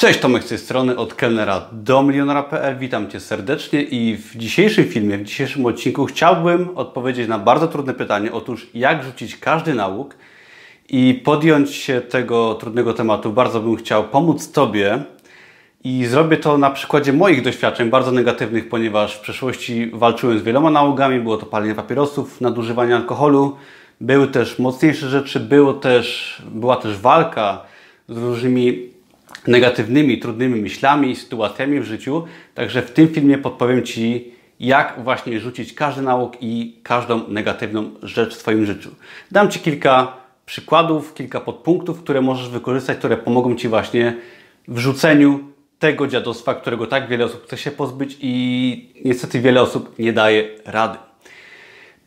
Cześć, Tomek z tej strony, od kelnera do milionera.pl. Witam Cię serdecznie i w dzisiejszym filmie, w dzisiejszym odcinku chciałbym odpowiedzieć na bardzo trudne pytanie. Otóż, jak rzucić każdy nauk i podjąć się tego trudnego tematu. Bardzo bym chciał pomóc Tobie i zrobię to na przykładzie moich doświadczeń, bardzo negatywnych, ponieważ w przeszłości walczyłem z wieloma nałogami. Było to palenie papierosów, nadużywanie alkoholu, były też mocniejsze rzeczy, było też, była też walka z różnymi negatywnymi, trudnymi myślami i sytuacjami w życiu. Także w tym filmie podpowiem Ci, jak właśnie rzucić każdy nauk i każdą negatywną rzecz w swoim życiu. Dam Ci kilka przykładów, kilka podpunktów, które możesz wykorzystać, które pomogą Ci właśnie w rzuceniu tego dziadostwa, którego tak wiele osób chce się pozbyć i niestety wiele osób nie daje rady.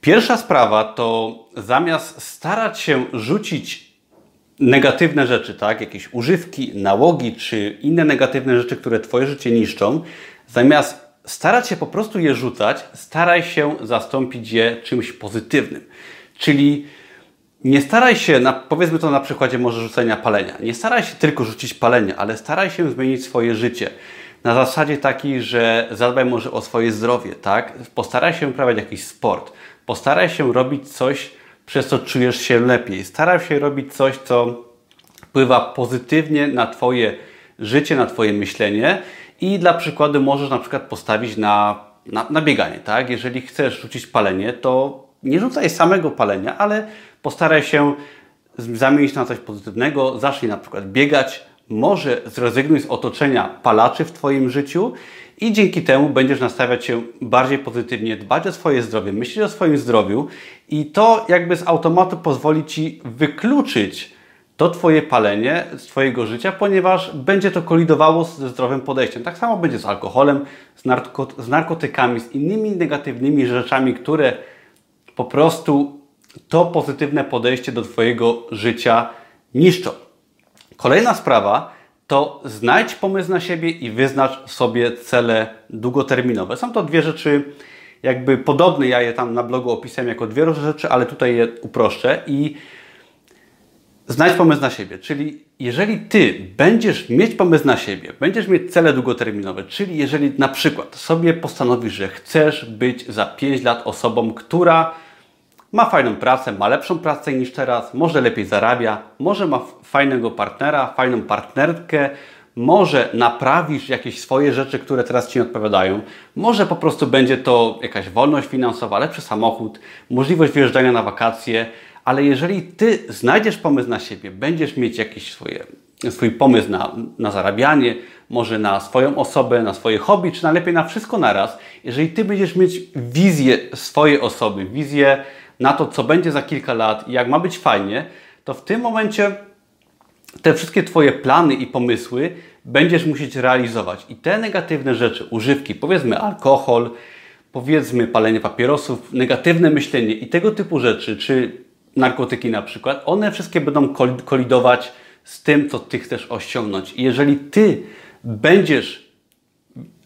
Pierwsza sprawa to zamiast starać się rzucić negatywne rzeczy, tak, jakieś używki, nałogi czy inne negatywne rzeczy, które Twoje życie niszczą, zamiast starać się po prostu je rzucać, staraj się zastąpić je czymś pozytywnym. Czyli nie staraj się, na, powiedzmy to na przykładzie może rzucenia palenia, nie staraj się tylko rzucić palenie, ale staraj się zmienić swoje życie. Na zasadzie takiej, że zadbaj może o swoje zdrowie, tak? Postaraj się uprawiać jakiś sport, postaraj się robić coś, przez co czujesz się lepiej. Staraj się robić coś, co wpływa pozytywnie na Twoje życie, na Twoje myślenie i dla przykładu możesz na przykład postawić na, na, na bieganie, tak? Jeżeli chcesz rzucić palenie, to nie rzucaj samego palenia, ale postaraj się zamienić na coś pozytywnego, zacznij na przykład biegać, może zrezygnuj z otoczenia palaczy w Twoim życiu i dzięki temu będziesz nastawiać się bardziej pozytywnie, dbać o swoje zdrowie, myśleć o swoim zdrowiu i to jakby z automatu pozwoli Ci wykluczyć to Twoje palenie z Twojego życia, ponieważ będzie to kolidowało ze zdrowym podejściem. Tak samo będzie z alkoholem, z, z narkotykami, z innymi negatywnymi rzeczami, które po prostu to pozytywne podejście do Twojego życia niszczą. Kolejna sprawa to znajdź pomysł na siebie i wyznacz sobie cele długoterminowe. Są to dwie rzeczy jakby podobne, ja je tam na blogu opisałem jako dwie różne rzeczy, ale tutaj je uproszczę i znajdź pomysł na siebie. Czyli jeżeli Ty będziesz mieć pomysł na siebie, będziesz mieć cele długoterminowe, czyli jeżeli na przykład sobie postanowisz, że chcesz być za 5 lat osobą, która ma fajną pracę, ma lepszą pracę niż teraz, może lepiej zarabia, może ma fajnego partnera, fajną partnerkę, może naprawisz jakieś swoje rzeczy, które teraz Ci nie odpowiadają, może po prostu będzie to jakaś wolność finansowa, lepszy samochód, możliwość wyjeżdżania na wakacje, ale jeżeli Ty znajdziesz pomysł na siebie, będziesz mieć jakiś swoje, swój pomysł na, na zarabianie, może na swoją osobę, na swoje hobby, czy najlepiej na wszystko naraz, jeżeli Ty będziesz mieć wizję swojej osoby, wizję na to, co będzie za kilka lat i jak ma być fajnie, to w tym momencie te wszystkie Twoje plany i pomysły będziesz musieć realizować. I te negatywne rzeczy, używki, powiedzmy alkohol, powiedzmy palenie papierosów, negatywne myślenie i tego typu rzeczy, czy narkotyki na przykład, one wszystkie będą kolidować z tym, co Ty chcesz osiągnąć. I jeżeli Ty będziesz,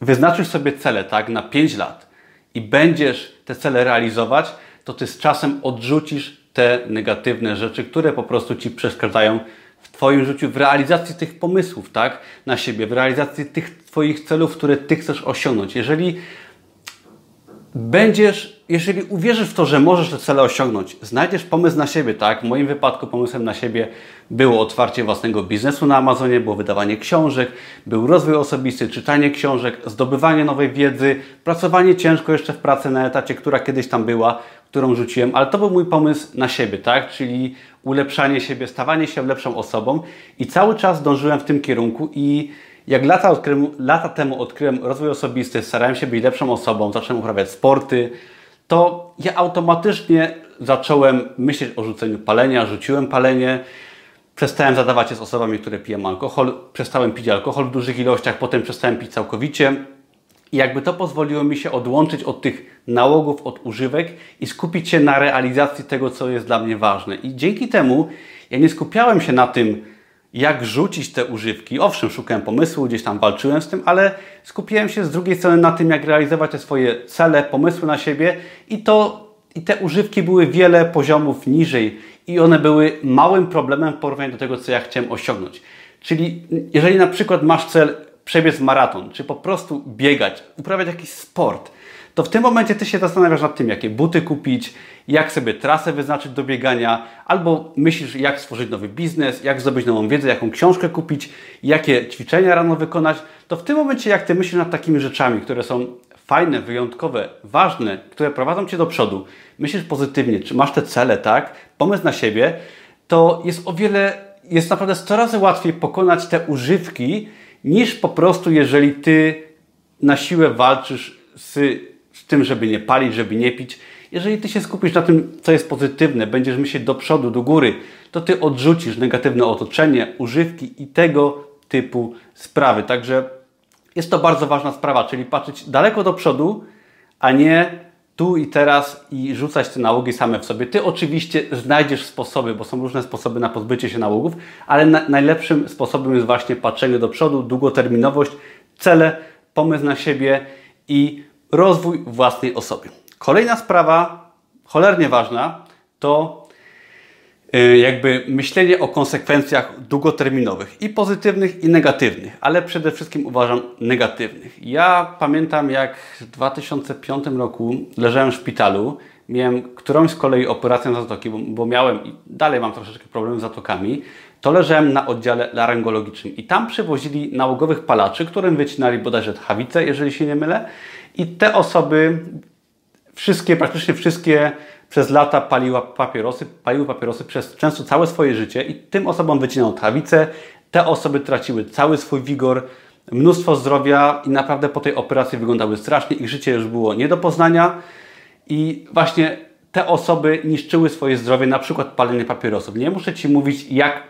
wyznaczysz sobie cele, tak, na 5 lat i będziesz te cele realizować, to Ty z czasem odrzucisz te negatywne rzeczy, które po prostu Ci przeszkadzają w Twoim życiu, w realizacji tych pomysłów, tak, na siebie, w realizacji tych Twoich celów, które Ty chcesz osiągnąć. Jeżeli będziesz, jeżeli uwierzysz w to, że możesz te cele osiągnąć, znajdziesz pomysł na siebie, tak? W moim wypadku pomysłem na siebie było otwarcie własnego biznesu na Amazonie, było wydawanie książek, był rozwój osobisty, czytanie książek, zdobywanie nowej wiedzy, pracowanie ciężko jeszcze w pracy na etacie, która kiedyś tam była, którą rzuciłem, ale to był mój pomysł na siebie, tak? Czyli ulepszanie siebie, stawanie się lepszą osobą i cały czas dążyłem w tym kierunku i jak lata, odkryłem, lata temu odkryłem rozwój osobisty, starałem się być lepszą osobą, zacząłem uprawiać sporty, to ja automatycznie zacząłem myśleć o rzuceniu palenia, rzuciłem palenie, przestałem zadawać się z osobami, które piją alkohol, przestałem pić alkohol w dużych ilościach, potem przestałem pić całkowicie. I jakby to pozwoliło mi się odłączyć od tych nałogów, od używek i skupić się na realizacji tego, co jest dla mnie ważne. I dzięki temu ja nie skupiałem się na tym, jak rzucić te używki. Owszem, szukałem pomysłu, gdzieś tam walczyłem z tym, ale skupiłem się z drugiej strony na tym, jak realizować te swoje cele, pomysły na siebie i to i te używki były wiele poziomów niżej i one były małym problemem w porównaniu do tego, co ja chciałem osiągnąć. Czyli jeżeli na przykład masz cel przebiec maraton, czy po prostu biegać, uprawiać jakiś sport, to w tym momencie Ty się zastanawiasz nad tym, jakie buty kupić, jak sobie trasę wyznaczyć do biegania, albo myślisz, jak stworzyć nowy biznes, jak zdobyć nową wiedzę, jaką książkę kupić, jakie ćwiczenia rano wykonać, to w tym momencie, jak Ty myślisz nad takimi rzeczami, które są fajne, wyjątkowe, ważne, które prowadzą Cię do przodu, myślisz pozytywnie, czy masz te cele, tak, pomysł na siebie, to jest o wiele, jest naprawdę 100 razy łatwiej pokonać te używki, niż po prostu, jeżeli Ty na siłę walczysz z, z tym, żeby nie palić, żeby nie pić. Jeżeli Ty się skupisz na tym, co jest pozytywne, będziesz myśleć do przodu, do góry, to Ty odrzucisz negatywne otoczenie, używki i tego typu sprawy. Także jest to bardzo ważna sprawa, czyli patrzeć daleko do przodu, a nie tu i teraz i rzucać te nałogi same w sobie. Ty oczywiście znajdziesz sposoby, bo są różne sposoby na pozbycie się nałogów, ale na, najlepszym sposobem jest właśnie patrzenie do przodu, długoterminowość, cele, pomysł na siebie i rozwój własnej osoby. Kolejna sprawa, cholernie ważna, to jakby myślenie o konsekwencjach długoterminowych i pozytywnych i negatywnych, ale przede wszystkim uważam negatywnych. Ja pamiętam jak w 2005 roku leżałem w szpitalu, miałem którąś z kolei operację na zatoki, bo, miałem i dalej mam troszeczkę problemy z zatokami, to leżałem na oddziale laryngologicznym i tam przywozili nałogowych palaczy, którym wycinali bodajże tchawicę, jeżeli się nie mylę i te osoby, wszystkie, praktycznie wszystkie przez lata paliła papierosy, paliły papierosy przez często całe swoje życie i tym osobom wycinał trawicę. Te osoby traciły cały swój wigor, mnóstwo zdrowia i naprawdę po tej operacji wyglądały strasznie. Ich życie już było nie do poznania i właśnie te osoby niszczyły swoje zdrowie, na przykład palenie papierosów. Nie muszę Ci mówić, jak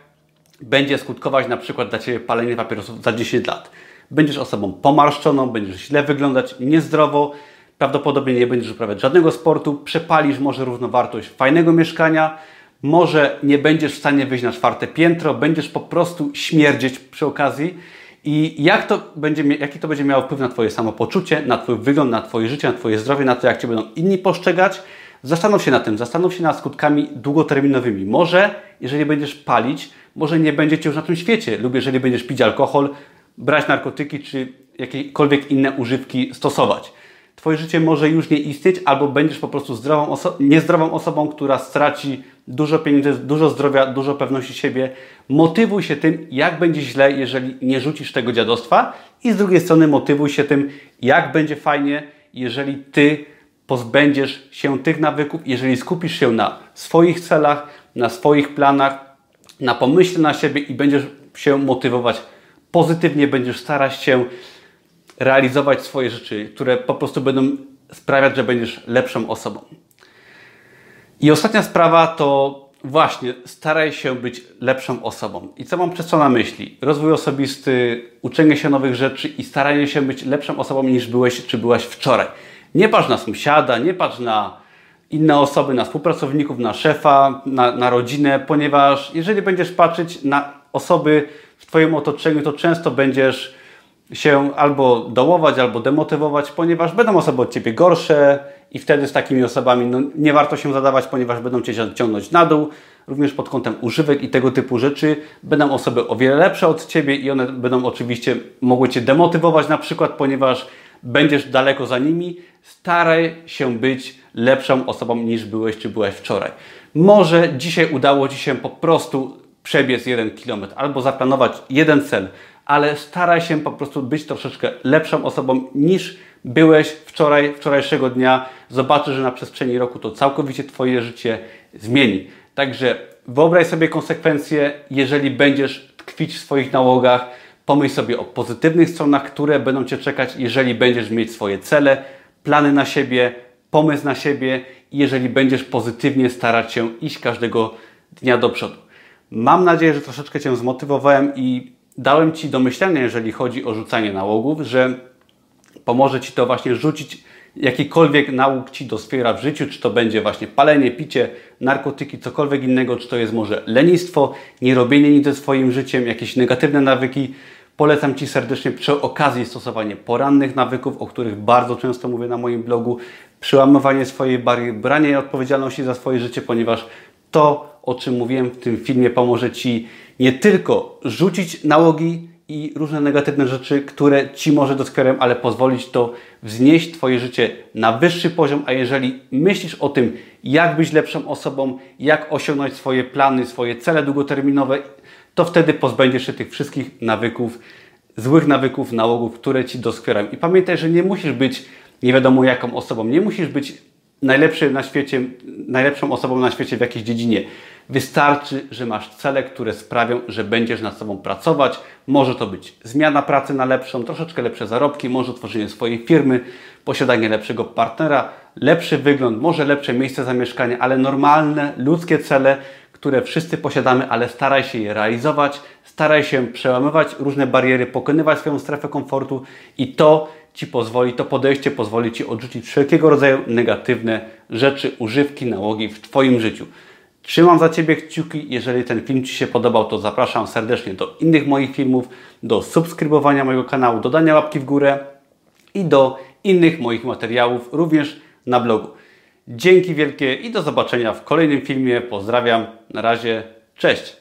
będzie skutkować na przykład dla Ciebie palenie papierosów za 10 lat. Będziesz osobą pomarszczoną, będziesz źle wyglądać, niezdrowo, prawdopodobnie nie będziesz uprawiać żadnego sportu, przepalisz może równowartość fajnego mieszkania, może nie będziesz w stanie wyjść na czwarte piętro, będziesz po prostu śmierdzieć przy okazji. I jak to będzie, jaki to będzie miało wpływ na Twoje samopoczucie, na Twój wygląd, na Twoje życie, na Twoje zdrowie, na to, jak Cię będą inni postrzegać? Zastanów się na tym, zastanów się nad skutkami długoterminowymi. Może, jeżeli będziesz palić, może nie będzie Cię już na tym świecie, lub jeżeli będziesz pić alkohol, brać narkotyki, czy jakiekolwiek inne używki stosować. Twoje życie może już nie istnieć, albo będziesz po prostu zdrową oso niezdrową osobą, która straci dużo pieniędzy, dużo zdrowia, dużo pewności siebie. Motywuj się tym, jak będzie źle, jeżeli nie rzucisz tego dziadostwa, i z drugiej strony motywuj się tym, jak będzie fajnie, jeżeli ty pozbędziesz się tych nawyków, jeżeli skupisz się na swoich celach, na swoich planach, na pomyśle na siebie i będziesz się motywować pozytywnie, będziesz starać się realizować swoje rzeczy, które po prostu będą sprawiać, że będziesz lepszą osobą. I ostatnia sprawa to właśnie staraj się być lepszą osobą. I co mam przez to na myśli? Rozwój osobisty, uczenie się nowych rzeczy i staranie się być lepszą osobą niż byłeś czy byłaś wczoraj. Nie patrz na sąsiada, nie patrz na inne osoby, na współpracowników, na szefa, na, na rodzinę, ponieważ jeżeli będziesz patrzeć na osoby w Twoim otoczeniu, to często będziesz się albo dołować, albo demotywować, ponieważ będą osoby od Ciebie gorsze i wtedy z takimi osobami no, nie warto się zadawać, ponieważ będą Cię ciągnąć na dół, również pod kątem używek i tego typu rzeczy. Będą osoby o wiele lepsze od Ciebie i one będą oczywiście mogły Cię demotywować na przykład, ponieważ będziesz daleko za nimi. Staraj się być lepszą osobą niż byłeś czy byłeś wczoraj. Może dzisiaj udało Ci się po prostu przebiec jeden kilometr albo zaplanować jeden cel, ale staraj się po prostu być troszeczkę lepszą osobą niż byłeś wczoraj, wczorajszego dnia. Zobaczysz, że na przestrzeni roku to całkowicie Twoje życie zmieni. Także wyobraź sobie konsekwencje, jeżeli będziesz tkwić w swoich nałogach. Pomyśl sobie o pozytywnych stronach, które będą Cię czekać, jeżeli będziesz mieć swoje cele, plany na siebie, pomysł na siebie i jeżeli będziesz pozytywnie starać się iść każdego dnia do przodu. Mam nadzieję, że troszeczkę Cię zmotywowałem i dałem Ci do myślenia, jeżeli chodzi o rzucanie nałogów, że pomoże Ci to właśnie rzucić jakikolwiek nałóg Ci doswiera w życiu, czy to będzie właśnie palenie, picie, narkotyki, cokolwiek innego, czy to jest może lenistwo, nierobienie nic ze swoim życiem, jakieś negatywne nawyki. Polecam Ci serdecznie przy okazji stosowanie porannych nawyków, o których bardzo często mówię na moim blogu, przełamywanie swojej bariery, branie odpowiedzialności za swoje życie, ponieważ to, o czym mówiłem w tym filmie, pomoże Ci nie tylko rzucić nałogi i różne negatywne rzeczy, które Ci może doskwierają, ale pozwolić to wznieść Twoje życie na wyższy poziom, a jeżeli myślisz o tym, jak być lepszą osobą, jak osiągnąć swoje plany, swoje cele długoterminowe, to wtedy pozbędziesz się tych wszystkich nawyków, złych nawyków, nałogów, które Ci doskwierają. I pamiętaj, że nie musisz być nie wiadomo jaką osobą, nie musisz być najlepszy na świecie, najlepszą osobą na świecie w jakiejś dziedzinie. Wystarczy, że masz cele, które sprawią, że będziesz nad sobą pracować. Może to być zmiana pracy na lepszą, troszeczkę lepsze zarobki, może tworzenie swojej firmy, posiadanie lepszego partnera, lepszy wygląd, może lepsze miejsce zamieszkania, ale normalne, ludzkie cele, które wszyscy posiadamy, ale staraj się je realizować, staraj się przełamywać różne bariery, pokonywać swoją strefę komfortu i to Ci pozwoli, to podejście pozwoli Ci odrzucić wszelkiego rodzaju negatywne rzeczy, używki, nałogi w Twoim życiu. Trzymam za Ciebie kciuki. Jeżeli ten film Ci się podobał, to zapraszam serdecznie do innych moich filmów, do subskrybowania mojego kanału, dodania łapki w górę i do innych moich materiałów, również na blogu. Dzięki wielkie i do zobaczenia w kolejnym filmie. Pozdrawiam. Na razie. Cześć.